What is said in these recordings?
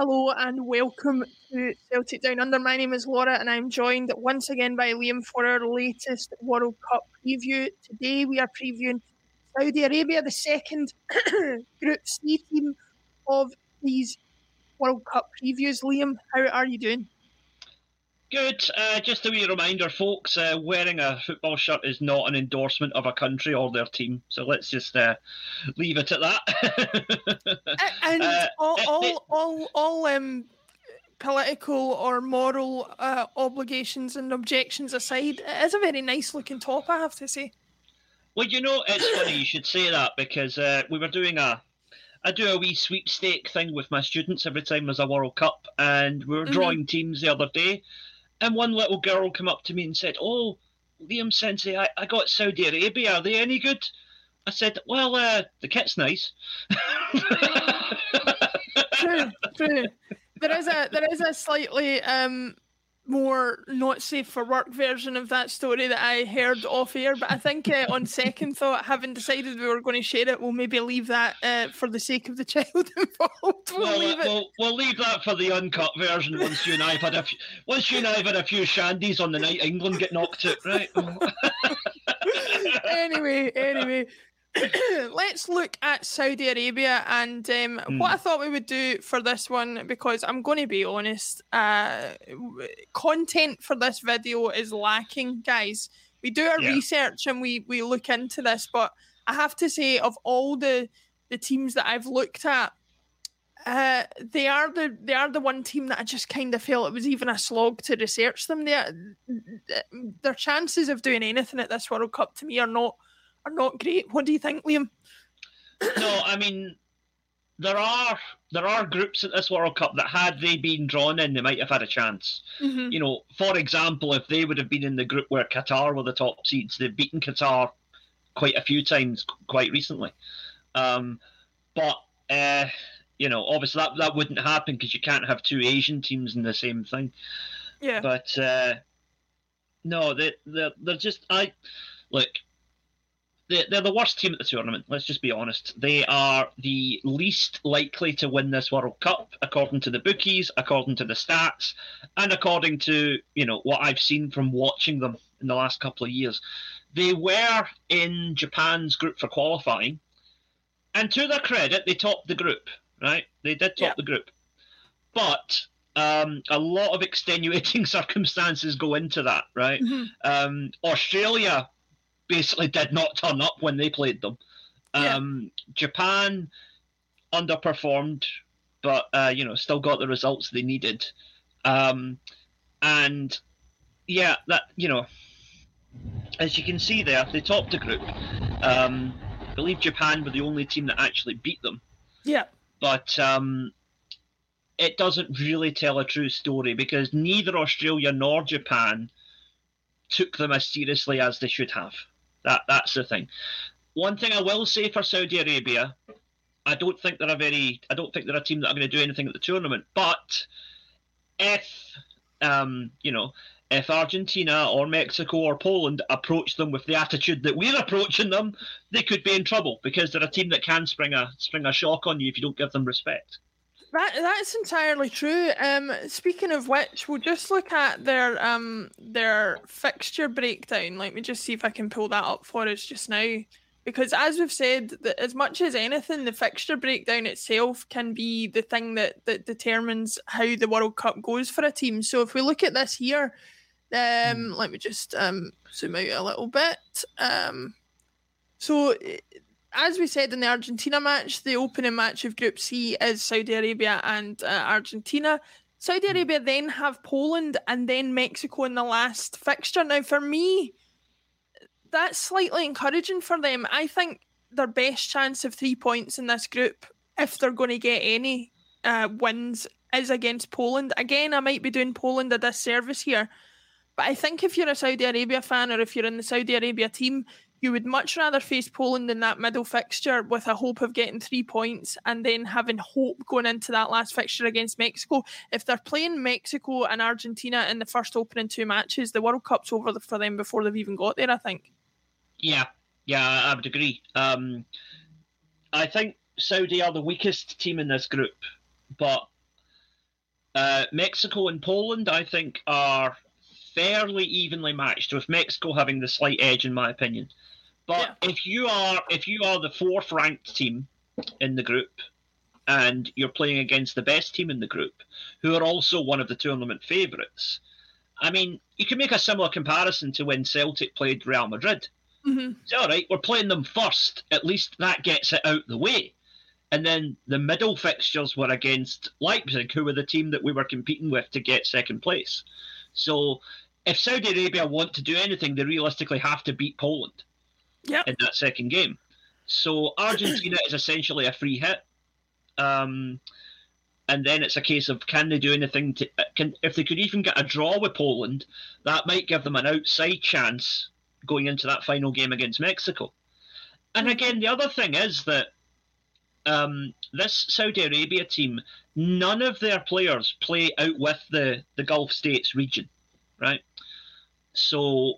Hello and welcome to Celtic Down Under. My name is Laura and I'm joined once again by Liam for our latest World Cup preview. Today we are previewing Saudi Arabia, the second Group C team of these World Cup previews. Liam, how are you doing? Good. Uh, just a wee reminder, folks. Uh, wearing a football shirt is not an endorsement of a country or their team. So let's just uh, leave it at that. and uh, all, all, all, all um, political or moral uh, obligations and objections aside, it is a very nice looking top, I have to say. Well, you know, it's funny you should say that because uh, we were doing a I do a wee sweepstake thing with my students every time there's a World Cup, and we were mm-hmm. drawing mm-hmm. teams the other day, and one little girl came up to me and said, "Oh, Liam Sensei, I, I got Saudi Arabia. Are they any good?" I said, "Well, uh, the kit's nice." true, true. There is a there is a slightly um, more not safe for work version of that story that I heard off air. But I think uh, on second thought, having decided we were going to share it, we'll maybe leave that uh, for the sake of the child involved. We'll, we'll leave it. We'll, we'll, leave that for the uncut version once you and I've had a few, once you and I've had a few shandies on the night England get knocked out, right? anyway, anyway. let's look at Saudi Arabia and um, mm. what I thought we would do for this one because I'm going to be honest, uh, content for this video is lacking, guys. We do our yeah. research and we we look into this, but I have to say, of all the the teams that I've looked at, uh, they are the they are the one team that I just kind of felt it was even a slog to research them. Their their chances of doing anything at this World Cup to me are not are not great. What do you think, Liam? no, I mean there are there are groups at this World Cup that had they been drawn in, they might have had a chance. Mm-hmm. You know, for example, if they would have been in the group where Qatar were the top seeds, they've beaten Qatar quite a few times quite recently. Um, but uh, you know, obviously that that wouldn't happen because you can't have two Asian teams in the same thing. Yeah. But uh, no, they they they're just I look they're the worst team at the tournament. Let's just be honest. They are the least likely to win this World Cup, according to the bookies, according to the stats, and according to you know what I've seen from watching them in the last couple of years. They were in Japan's group for qualifying, and to their credit, they topped the group. Right, they did top yeah. the group, but um, a lot of extenuating circumstances go into that. Right, mm-hmm. um, Australia basically did not turn up when they played them. Um, yeah. Japan underperformed, but uh, you know still got the results they needed. Um, and yeah, that you know, as you can see there, they topped the group. Um, I believe Japan were the only team that actually beat them. Yeah, but um, it doesn't really tell a true story because neither Australia nor Japan took them as seriously as they should have. That that's the thing. One thing I will say for Saudi Arabia, I don't think they're a very, I don't think they're a team that are going to do anything at the tournament. But if, um, you know, if Argentina or Mexico or Poland approach them with the attitude that we're approaching them, they could be in trouble because they're a team that can spring a spring a shock on you if you don't give them respect. That that's entirely true. Um, speaking of which, we'll just look at their um their fixture breakdown. Let me just see if I can pull that up for us just now. Because as we've said, that as much as anything, the fixture breakdown itself can be the thing that, that determines how the World Cup goes for a team. So if we look at this here, um, mm. let me just um zoom out a little bit. Um, so as we said in the Argentina match, the opening match of Group C is Saudi Arabia and uh, Argentina. Saudi hmm. Arabia then have Poland and then Mexico in the last fixture. Now, for me, that's slightly encouraging for them. I think their best chance of three points in this group, if they're going to get any uh, wins, is against Poland. Again, I might be doing Poland a disservice here, but I think if you're a Saudi Arabia fan or if you're in the Saudi Arabia team, you would much rather face Poland in that middle fixture with a hope of getting three points and then having hope going into that last fixture against Mexico. If they're playing Mexico and Argentina in the first opening two matches, the World Cup's over for them before they've even got there, I think. Yeah, yeah, I would agree. Um, I think Saudi are the weakest team in this group, but Uh, Mexico and Poland, I think, are fairly evenly matched, with Mexico having the slight edge, in my opinion. But yeah. if you are if you are the fourth ranked team in the group, and you're playing against the best team in the group, who are also one of the tournament favourites, I mean, you can make a similar comparison to when Celtic played Real Madrid. Mm-hmm. It's all right. We're playing them first. At least that gets it out the way. And then the middle fixtures were against Leipzig, who were the team that we were competing with to get second place. So if Saudi Arabia want to do anything, they realistically have to beat Poland yep. in that second game. So Argentina is essentially a free hit. Um, and then it's a case of can they do anything to can if they could even get a draw with Poland, that might give them an outside chance going into that final game against Mexico. And again, the other thing is that um, this Saudi Arabia team, none of their players play out with the, the Gulf states region, right? So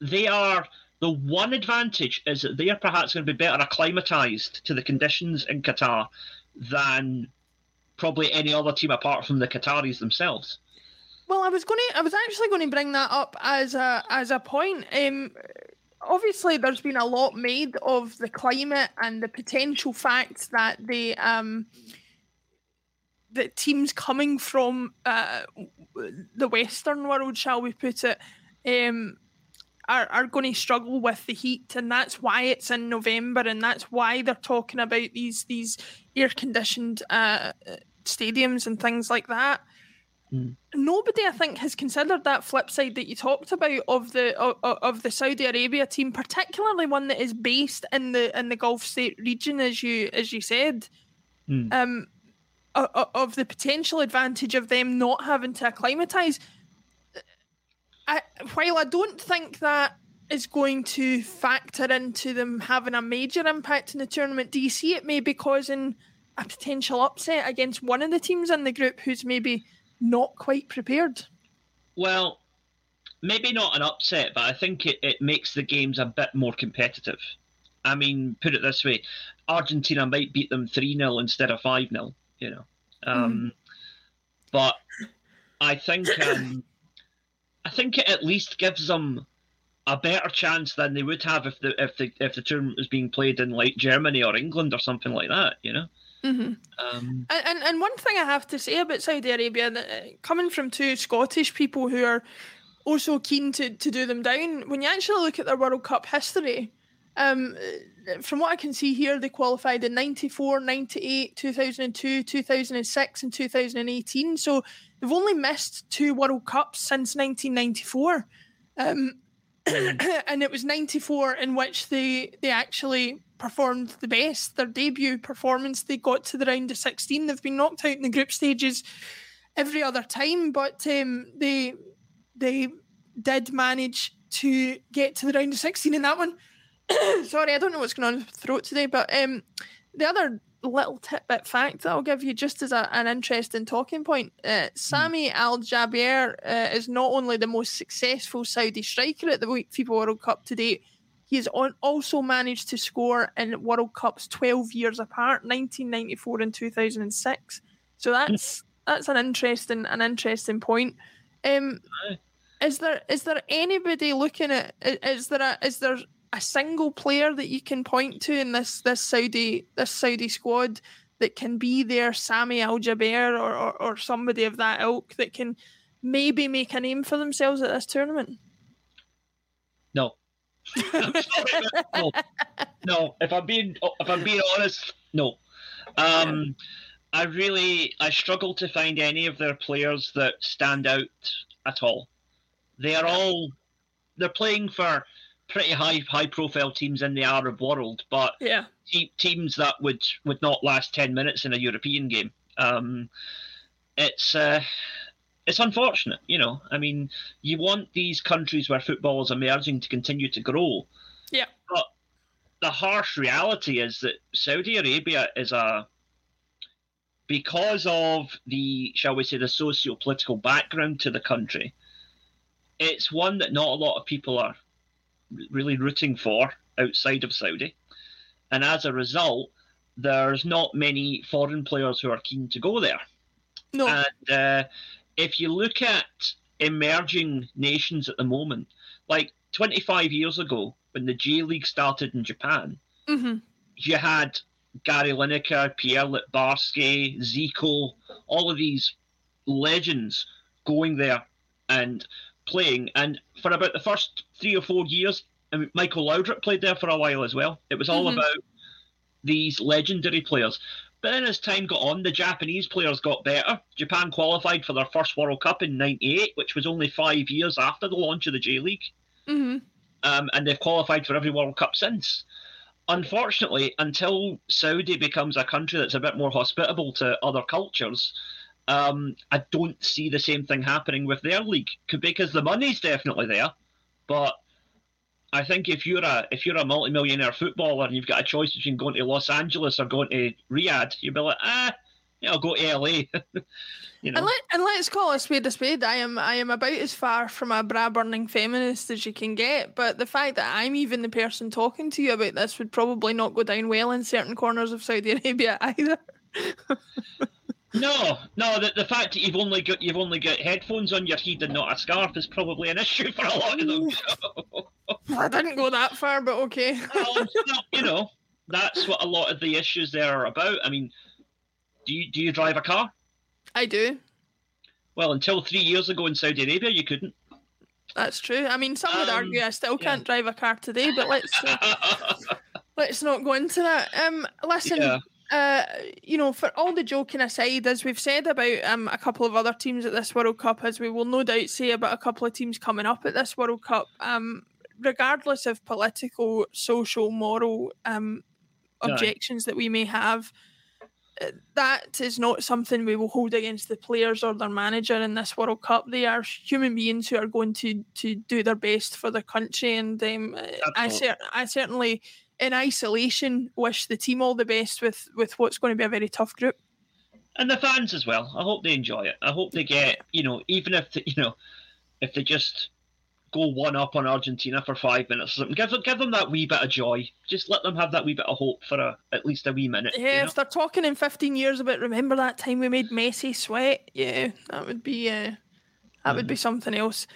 they are the one advantage is that they are perhaps going to be better acclimatized to the conditions in Qatar than probably any other team apart from the Qataris themselves. Well, I was going to, I was actually going to bring that up as a as a point. Um, obviously, there's been a lot made of the climate and the potential fact that the um, that teams coming from uh, the Western world, shall we put it, um, are, are going to struggle with the heat, and that's why it's in November, and that's why they're talking about these these air conditioned uh, stadiums and things like that. Mm. Nobody, I think, has considered that flip side that you talked about of the of, of the Saudi Arabia team, particularly one that is based in the in the Gulf state region, as you as you said. Mm. Um, of the potential advantage of them not having to acclimatise. I, while I don't think that is going to factor into them having a major impact in the tournament, do you see it maybe causing a potential upset against one of the teams in the group who's maybe not quite prepared? Well, maybe not an upset, but I think it, it makes the games a bit more competitive. I mean, put it this way Argentina might beat them 3 0 instead of 5 0, you know. Um, mm. But I think um, I think it at least gives them a better chance than they would have if the if the if the tournament was being played in like Germany or England or something like that, you know. Mm-hmm. Um, and, and and one thing I have to say about Saudi Arabia, uh, coming from two Scottish people who are also keen to, to do them down, when you actually look at their World Cup history, um, from what I can see here, they qualified in 94, 98, 2002, 2006, and 2018. So they've only missed two World Cups since 1994. Um, and it was 94 in which they, they actually performed the best. Their debut performance, they got to the round of 16. They've been knocked out in the group stages every other time, but um, they they did manage to get to the round of 16 in that one. Sorry, I don't know what's going on with throat today, but um, the other little tidbit fact that I'll give you just as a, an interesting talking point uh, Sami mm. Al Jaber uh, is not only the most successful Saudi striker at the FIFA World Cup to date, he has on, also managed to score in World Cups 12 years apart, 1994 and 2006. So that's that's an interesting an interesting point. Um, is there is there anybody looking at is there a is there a single player that you can point to in this this Saudi this Saudi squad that can be there, Sami Al Jaber or, or, or somebody of that ilk that can maybe make a name for themselves at this tournament? No, no, no. If I'm being if I'm being honest, no. Um, I really I struggle to find any of their players that stand out at all. They are all they're playing for pretty high high profile teams in the Arab world, but yeah, te- teams that would would not last ten minutes in a European game. Um, it's uh, it's unfortunate, you know. I mean, you want these countries where football is emerging to continue to grow. Yeah. But the harsh reality is that Saudi Arabia is a because of the shall we say the socio-political background to the country, it's one that not a lot of people are really rooting for outside of Saudi. And as a result, there's not many foreign players who are keen to go there. No. And uh, if you look at emerging nations at the moment, like 25 years ago when the J League started in Japan, hmm you had Gary Lineker, Pierre Littbarski, Zico, all of these legends going there and playing. And for about the first three or four years, mean, Michael Laudrup played there for a while as well. It was all Mhm. about these legendary players. But then as time got on, the Japanese players got better. Japan qualified for their first World Cup in '98, which was only five years after the launch of the J League hmm um, and they've qualified for every World Cup since. Unfortunately, until Saudi becomes a country that's a bit more hospitable to other cultures, um, I don't see the same thing happening with their league because the money's definitely there, but I think if you're a if you're a multimillionaire footballer and you've got a choice between going to Los Angeles or going to Riyadh, you'd be like, ah, yeah, I'll go to LA. you know, And, let, and let's call a spade a spade. I am I am about as far from a bra burning feminist as you can get. But the fact that I'm even the person talking to you about this would probably not go down well in certain corners of Saudi Arabia either. No, no. The, the fact that you've only got you've only got headphones on your head and not a scarf is probably an issue for a lot of them. I didn't go that far, but okay. Well, you know, that's what a lot of the issues there are about. I mean, do you do you drive a car? I do. Well, until three years ago in Saudi Arabia, you couldn't. That's true. I mean, some would Um, argue I still yeah. can't drive a car today, but let's uh, let's not go into that. Um, listen, yeah, uh, you know, for all the joking aside, as we've said about um, a couple of other teams at this World Cup, as we will no doubt say about a couple of teams coming up at this World Cup, um, regardless of political, social, moral um, objections that we may have, uh, that is not something we will hold against the players or their manager in this World Cup. They are human beings who are going to to do their best for the country, and um, I cer- I certainly in isolation wish the team all the best with with what's going to be a very tough group. and the fans as well. I hope they enjoy it. I hope they get you know, even if they, you know, if they just go one up on Argentina for five minutes or something, give them give them that wee bit of joy. Just let them have that wee bit of hope for a, at least a wee minute. you Yeah, know? if they're talking in 15 years about remember that time we made Messi sweat, yeah, that would be uh, that would be something else.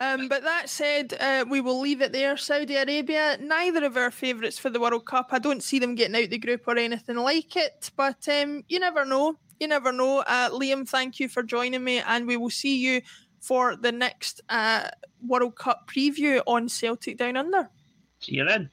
Um, but that said, uh, we will leave it there. Saudi Arabia, neither of our favourites for the World Cup. I don't see them getting out the group or anything like it, but um, you never know. You never know. Uh, Liam, thank you for joining me, and we will see you for the next uh, World Cup preview on Celtic Down Under. See you then.